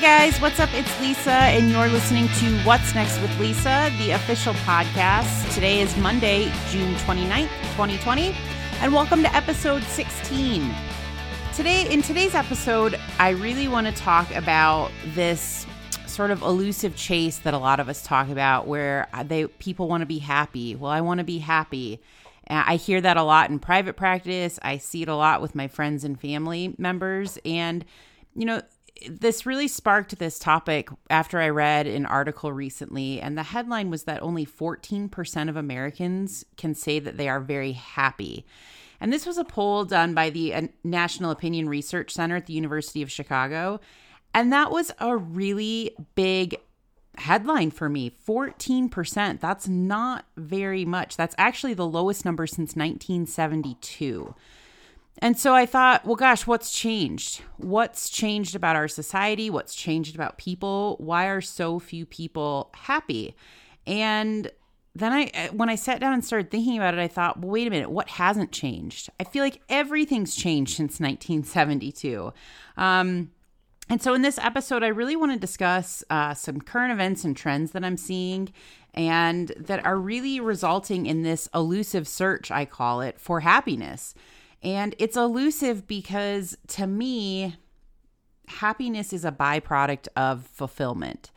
Hey guys, what's up? It's Lisa, and you're listening to What's Next with Lisa, the official podcast. Today is Monday, June 29th, 2020, and welcome to episode 16. Today, in today's episode, I really want to talk about this sort of elusive chase that a lot of us talk about where they people want to be happy. Well, I want to be happy. I hear that a lot in private practice. I see it a lot with my friends and family members and you know, this really sparked this topic after I read an article recently, and the headline was that only 14% of Americans can say that they are very happy. And this was a poll done by the uh, National Opinion Research Center at the University of Chicago. And that was a really big headline for me 14%. That's not very much. That's actually the lowest number since 1972. And so I thought, well, gosh, what's changed? What's changed about our society? What's changed about people? Why are so few people happy? And then I, uh, when I sat down and started thinking about it, I thought, well, wait a minute, what hasn't changed? I feel like everything's changed since 1972. Um, and so in this episode, I really want to discuss uh, some current events and trends that I'm seeing and that are really resulting in this elusive search, I call it, for happiness. And it's elusive because to me, happiness is a byproduct of fulfillment.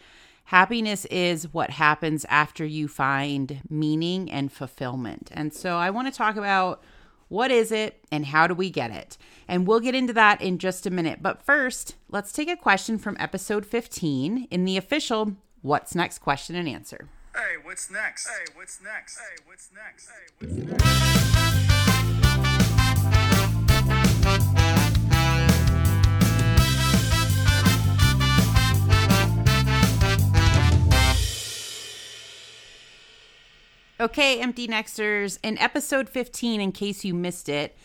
Happiness is what happens after you find meaning and fulfillment. And so I want to talk about what is it and how do we get it? And we'll get into that in just a minute. But first, let's take a question from episode 15 in the official What's Next question and answer. Hey, what's next? Hey, what's next? Hey, what's next? Hey, what's next? Okay, empty nexters. In episode 15, in case you missed it,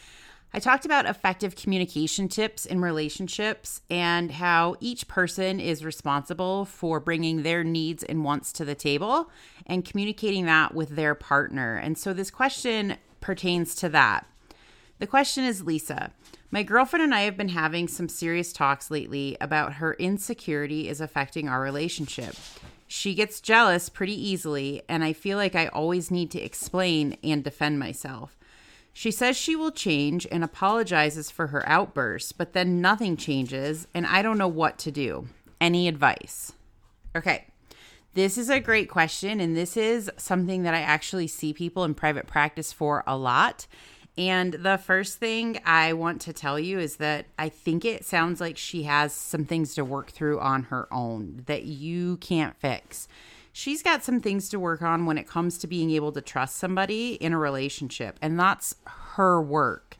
I talked about effective communication tips in relationships and how each person is responsible for bringing their needs and wants to the table and communicating that with their partner. And so this question pertains to that. The question is Lisa, my girlfriend and I have been having some serious talks lately about her insecurity is affecting our relationship. She gets jealous pretty easily, and I feel like I always need to explain and defend myself. She says she will change and apologizes for her outbursts, but then nothing changes, and I don't know what to do. Any advice? Okay. This is a great question, and this is something that I actually see people in private practice for a lot. And the first thing I want to tell you is that I think it sounds like she has some things to work through on her own that you can't fix. She's got some things to work on when it comes to being able to trust somebody in a relationship, and that's her work.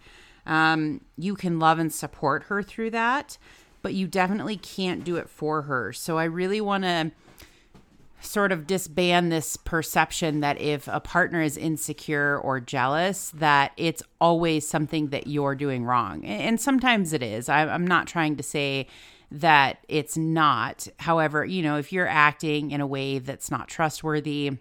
Um, you can love and support her through that, but you definitely can't do it for her. So I really want to sort of disband this perception that if a partner is insecure or jealous that it's always something that you're doing wrong. And sometimes it is. I'm not trying to say that it's not. However you know if you're acting in a way that's not trustworthy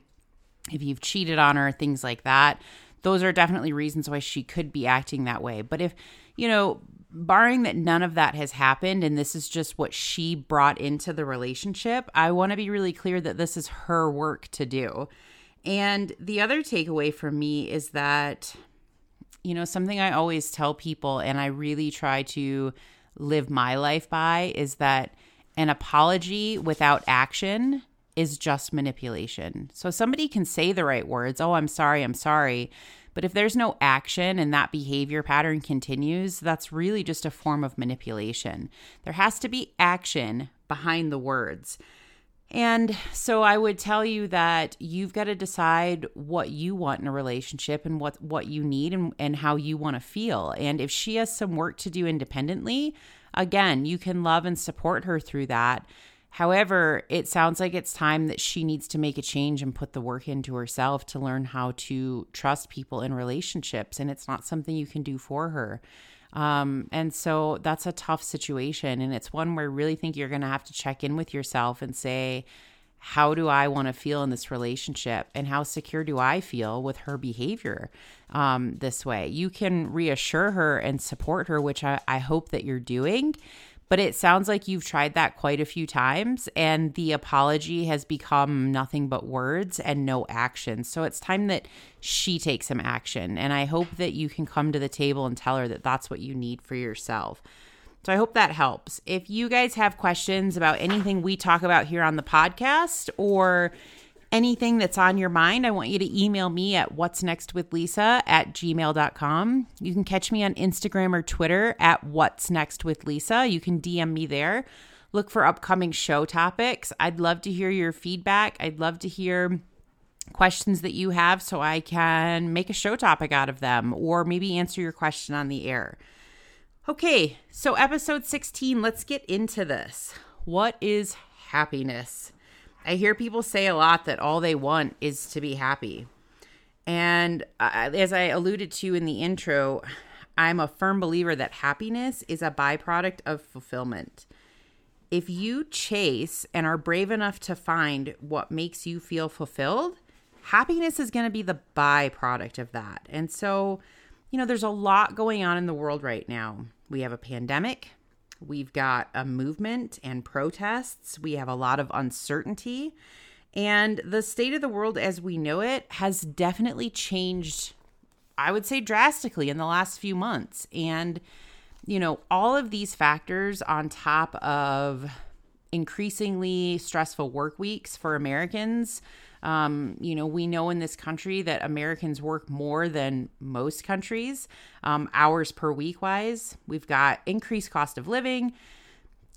if you've cheated on her things like that those are definitely reasons why she could be acting that way. But if you know barring that none of that has happened and this is just what she brought into the relationship, I want to be really clear that this is her work to do. And the other takeaway for me is that, you know, something I always tell people and I really try to live my life by is that an apology without action is just manipulation. So somebody can say the right words, oh, I'm sorry, I'm sorry. But if there's no action and that behavior pattern continues, that's really just a form of manipulation. There has to be action behind the words. And so I would tell you that you've got to decide what you want in a relationship and what what you need and, and how you want to feel. And if she has some work to do independently, again, you can love and support her through that. However, it sounds like it's time that she needs to make a change and put the work into herself to learn how to trust people in relationships. And it's not something you can do for her. Um, and so that's a tough situation. And it's one where I really think you're going to have to check in with yourself and say, how do I want to feel in this relationship? And how secure do I feel with her behavior um, this way? You can reassure her and support her, which I, I hope that you're doing But it sounds like you've tried that quite a few times, and the apology has become nothing but words and no action. So it's time that she takes some action. And I hope that you can come to the table and tell her that that's what you need for yourself. So I hope that helps. If you guys have questions about anything we talk about here on the podcast or anything that's on your mind, I want you to email me at what's next with Lisa at gmail.com. You can catch me on Instagram or Twitter at what's next with Lisa. You can DM me there. Look for upcoming show topics. I'd love to hear your feedback. I'd love to hear questions that you have so I can make a show topic out of them or maybe answer your question on the air. Okay, so episode 16, let's get into this. What is happiness? I hear people say a lot that all they want is to be happy. And uh, as I alluded to in the intro, I'm a firm believer that happiness is a byproduct of fulfillment. If you chase and are brave enough to find what makes you feel fulfilled, happiness is going to be the byproduct of that. And so, you know, there's a lot going on in the world right now. We have a pandemic, We've got a movement and protests. We have a lot of uncertainty. And the state of the world as we know it has definitely changed, I would say, drastically in the last few months. And, you know, all of these factors on top of increasingly stressful work weeks for Americans um, you know, we know in this country that Americans work more than most countries, um, hours per week wise. We've got increased cost of living.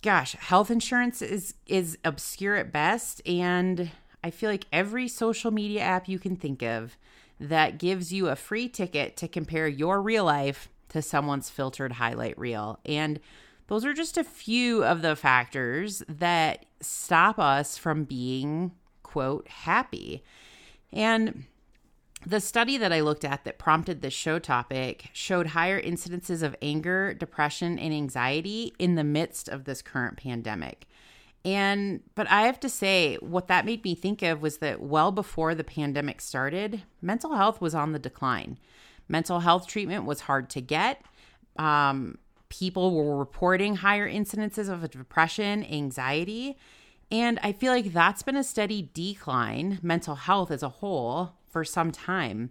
Gosh, health insurance is is obscure at best, and I feel like every social media app you can think of that gives you a free ticket to compare your real life to someone's filtered highlight reel. And those are just a few of the factors that stop us from being quote, happy. And the study that I looked at that prompted this show topic showed higher incidences of anger, depression, and anxiety in the midst of this current pandemic. And, but I have to say, what that made me think of was that well before the pandemic started, mental health was on the decline. Mental health treatment was hard to get. Um, people were reporting higher incidences of depression, anxiety. And I feel like that's been a steady decline, mental health as a whole, for some time.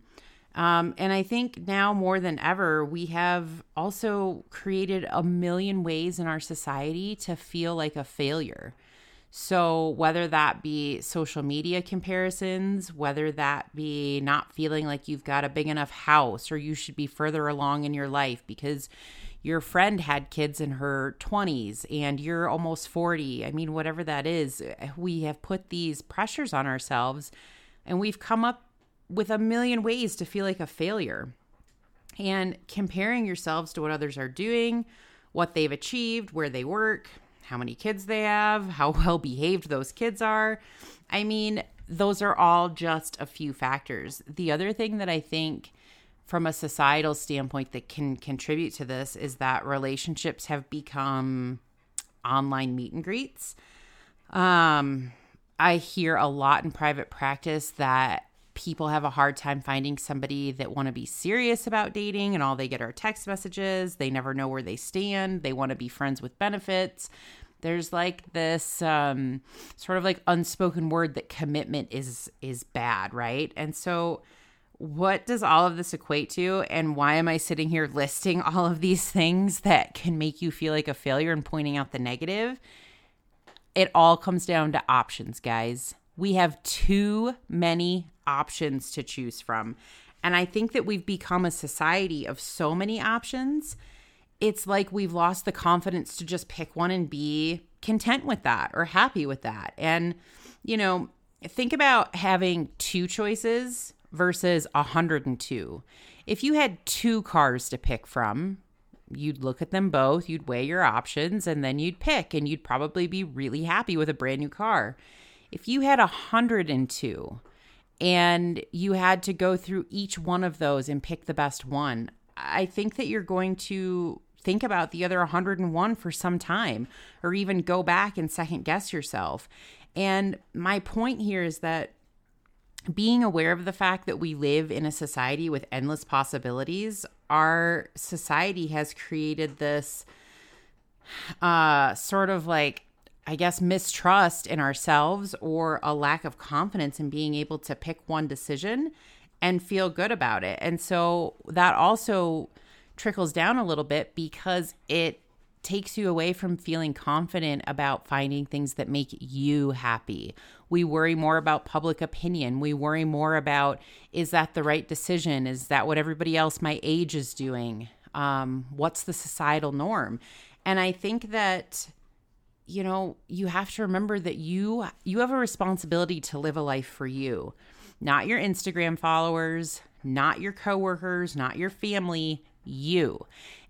Um, and I think now more than ever, we have also created a million ways in our society to feel like a failure. So, whether that be social media comparisons, whether that be not feeling like you've got a big enough house or you should be further along in your life because your friend had kids in her 20s and you're almost 40. I mean, whatever that is, we have put these pressures on ourselves and we've come up with a million ways to feel like a failure. And comparing yourselves to what others are doing, what they've achieved, where they work, how many kids they have, how well behaved those kids are. I mean, those are all just a few factors. The other thing that I think from a societal standpoint that can contribute to this is that relationships have become online meet and greets. Um, I hear a lot in private practice that people have a hard time finding somebody that want to be serious about dating and all they get are text messages. They never know where they stand. They want to be friends with benefits. There's like this um, sort of like unspoken word that commitment is is bad, right? And so what does all of this equate to? And why am i sitting here listing all of these things that can make you feel like a failure and pointing out the negative? It all comes down to options guys. We have too many options to choose from. And i think that we've become a society of so many options. It's like we've lost the confidence to just pick one and be content with that or happy with that. And you know think about having two choices versus 102. If you had two cars to pick from, you'd look at them both, you'd weigh your options, and then you'd pick, and you'd probably be really happy with a brand new car. If you had 102 and you had to go through each one of those and pick the best one, I think that you're going to think about the other 101 for some time or even go back and second guess yourself. And my point here is that being aware of the fact that we live in a society with endless possibilities, our society has created this uh, sort of like, I guess, mistrust in ourselves or a lack of confidence in being able to pick one decision and feel good about it. And so that also trickles down a little bit because it takes you away from feeling confident about finding things that make you happy. We worry more about public opinion. We worry more about is that the right decision? Is that what everybody else my age is doing? Um, what's the societal norm? And I think that you know, you have to remember that you you have a responsibility to live a life for you. Not your Instagram followers, not your coworkers, not your family, you.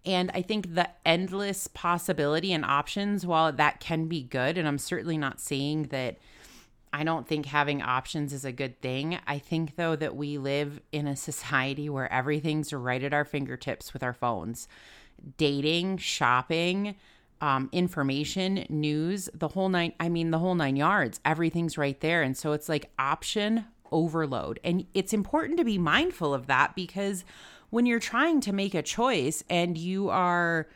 And I think the endless possibility and options, while that can be good, and I'm certainly not saying that I don't think having options is a good thing. I think, though, that we live in a society where everything's right at our fingertips with our phones dating, shopping, um, information, news, the whole nine. I mean, the whole nine yards. Everything's right there. And so it's like option overload. And it's important to be mindful of that because when you're trying to make a choice and you are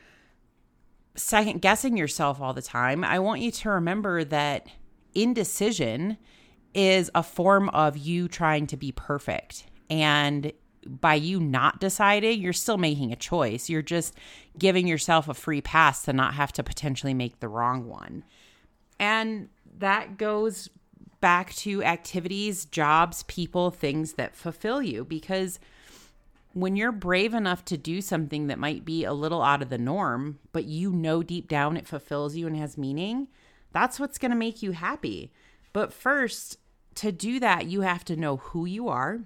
second guessing yourself all the time, I want you to remember that indecision is a form of you trying to be perfect. And by you not deciding, you're still making a choice. You're just giving yourself a free pass to not have to potentially make the wrong one. And that goes back to activities, jobs, people, things that fulfill you because when you're brave enough to do something that might be a little out of the norm, but you know deep down it fulfills you and has meaning, that's what's going to make you happy. But first, to do that, you have to know who you are,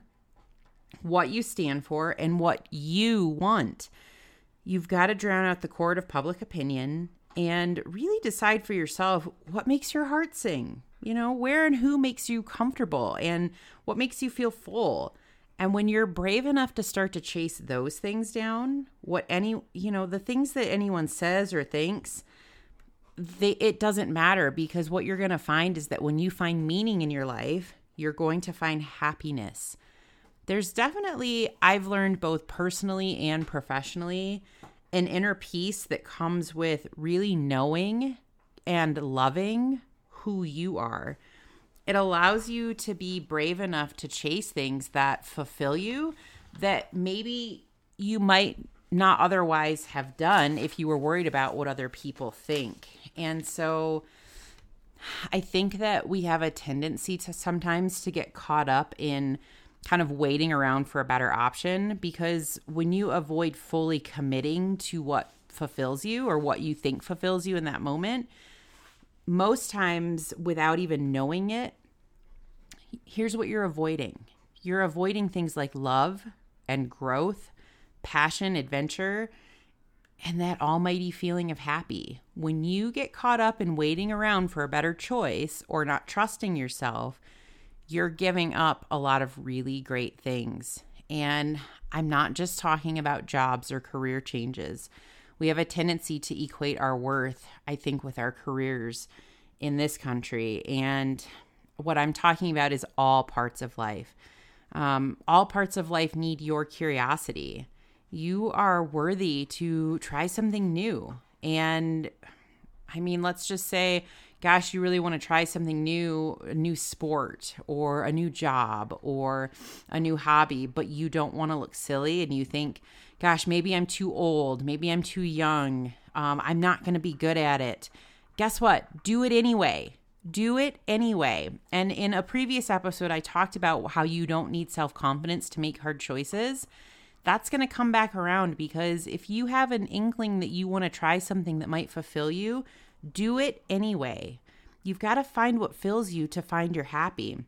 what you stand for, and what you want. You've got to drown out the court of public opinion and really decide for yourself what makes your heart sing. You know, where and who makes you comfortable and what makes you feel full. And when you're brave enough to start to chase those things down, what any, you know, the things that anyone says or thinks, they it doesn't matter because what you're going to find is that when you find meaning in your life, you're going to find happiness. There's definitely I've learned both personally and professionally an inner peace that comes with really knowing and loving who you are it allows you to be brave enough to chase things that fulfill you that maybe you might not otherwise have done if you were worried about what other people think. And so I think that we have a tendency to sometimes to get caught up in kind of waiting around for a better option because when you avoid fully committing to what fulfills you or what you think fulfills you in that moment, most times without even knowing it, here's what you're avoiding you're avoiding things like love and growth, passion, adventure, and that almighty feeling of happy. When you get caught up in waiting around for a better choice or not trusting yourself, you're giving up a lot of really great things. And I'm not just talking about jobs or career changes. We have a tendency to equate our worth, I think, with our careers in this country. And what I'm talking about is all parts of life. Um, all parts of life need your curiosity. You are worthy to try something new. And I mean, let's just say, gosh, you really want to try something new, a new sport or a new job or a new hobby, but you don't want to look silly and you think, gosh, maybe I'm too old, maybe I'm too young, um, I'm not going to be good at it. Guess what? Do it anyway do it anyway. And in a previous episode, I talked about how you don't need self confidence to make hard choices. That's going to come back around because if you have an inkling that you want to try something that might fulfill you, do it anyway. You've got to find what fills you to find you're happy.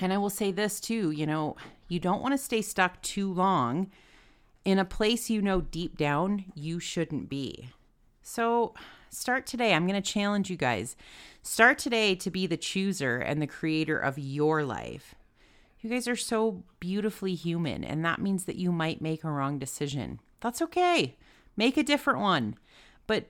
And I will say this too you know, you don't want to stay stuck too long in a place you know deep down you shouldn't be. So start today. I'm going to challenge you guys. Start today to be the chooser and the creator of your life. You guys are so beautifully human, and that means that you might make a wrong decision. That's okay. Make a different one, but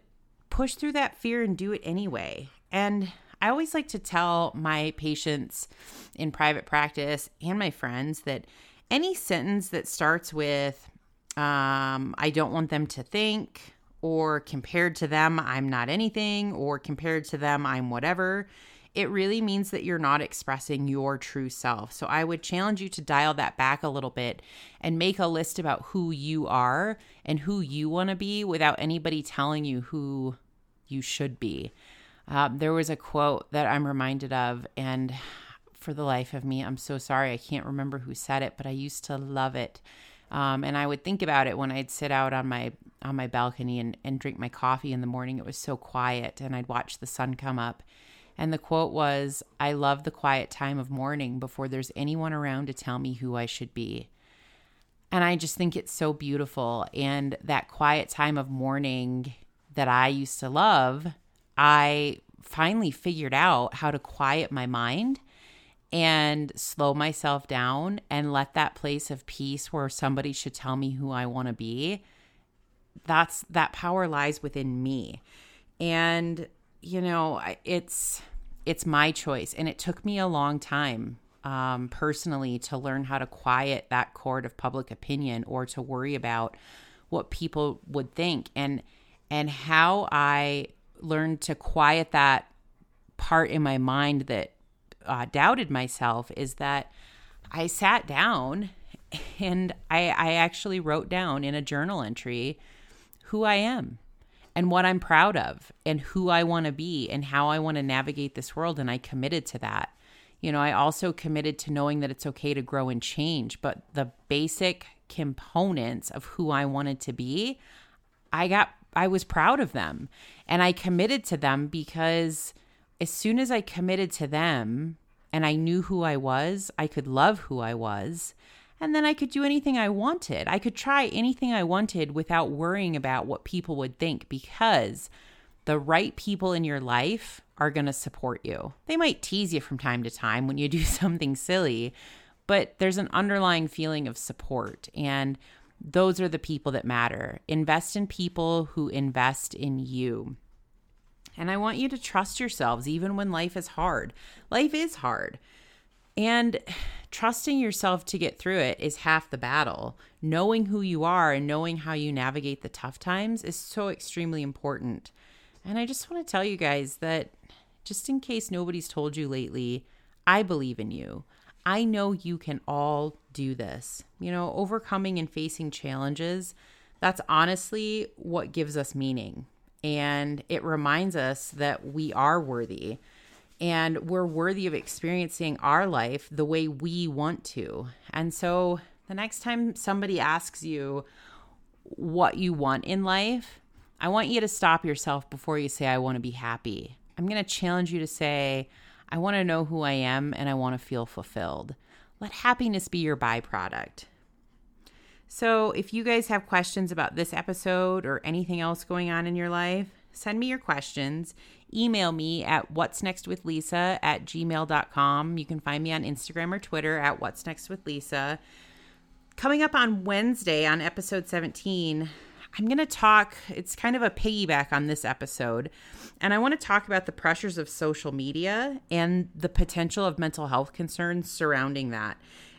push through that fear and do it anyway. And I always like to tell my patients in private practice and my friends that any sentence that starts with, um, I don't want them to think, or compared to them, I'm not anything, or compared to them, I'm whatever. It really means that you're not expressing your true self. So I would challenge you to dial that back a little bit and make a list about who you are and who you want to be without anybody telling you who you should be. Um, there was a quote that I'm reminded of, and for the life of me, I'm so sorry. I can't remember who said it, but I used to love it. Um, and I would think about it when I'd sit out on my on my balcony and, and drink my coffee in the morning. It was so quiet, and I'd watch the sun come up. And the quote was, "I love the quiet time of morning before there's anyone around to tell me who I should be." And I just think it's so beautiful. And that quiet time of morning that I used to love, I finally figured out how to quiet my mind and slow myself down and let that place of peace where somebody should tell me who I want to be that's that power lies within me and you know it's it's my choice. And it took me a long time um, personally to learn how to quiet that chord of public opinion or to worry about what people would think. And and how i learned to quiet that part in my mind that uh, doubted myself is that I sat down and I, I actually wrote down in a journal entry who I am and what I'm proud of and who I want to be and how I want to navigate this world. And I committed to that. You know, I also committed to knowing that it's okay to grow and change, but the basic components of who I wanted to be, I got, I was proud of them and I committed to them because as soon as I committed to them and I knew who I was, I could love who I was. And then I could do anything I wanted. I could try anything I wanted without worrying about what people would think because the right people in your life are going to support you. They might tease you from time to time when you do something silly, but there's an underlying feeling of support. And those are the people that matter. Invest in people who invest in you. And I want you to trust yourselves even when life is hard. Life is hard. And trusting yourself to get through it is half the battle. Knowing who you are and knowing how you navigate the tough times is so extremely important. And I just want to tell you guys that just in case nobody's told you lately, I believe in you. I know you can all do this. You know, overcoming and facing challenges, that's honestly what gives us meaning and it reminds us that we are worthy and we're worthy of experiencing our life the way we want to. And so the next time somebody asks you what you want in life, I want you to stop yourself before you say, I want to be happy. I'm going to challenge you to say, I want to know who I am and I want to feel fulfilled. Let happiness be your byproduct. So, if you guys have questions about this episode or anything else going on in your life, send me your questions. Email me at what's next with Lisa at gmail.com. You can find me on Instagram or Twitter at what's next with Lisa. Coming up on Wednesday on episode 17, I'm going to talk, it's kind of a piggyback on this episode. And I want to talk about the pressures of social media and the potential of mental health concerns surrounding that.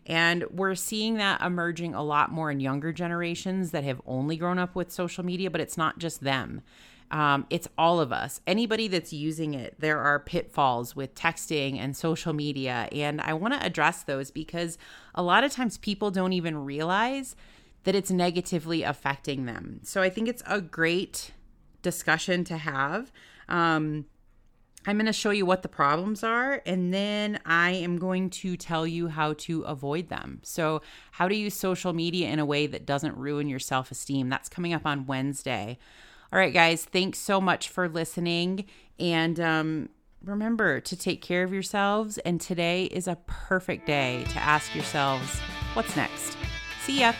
And we're seeing that emerging a lot more in younger generations that have only grown up with social media, but it's not just them. Um, it's all of us. Anybody that's using it, there are pitfalls with texting and social media. And I want to address those because a lot of times people don't even realize that it's negatively affecting them. So I think it's a great discussion to have. Um, I'm going to show you what the problems are, and then I am going to tell you how to avoid them. So, how to use social media in a way that doesn't ruin your self esteem. That's coming up on Wednesday. All right, guys, thanks so much for listening. And um, remember to take care of yourselves. And today is a perfect day to ask yourselves, what's next? See ya.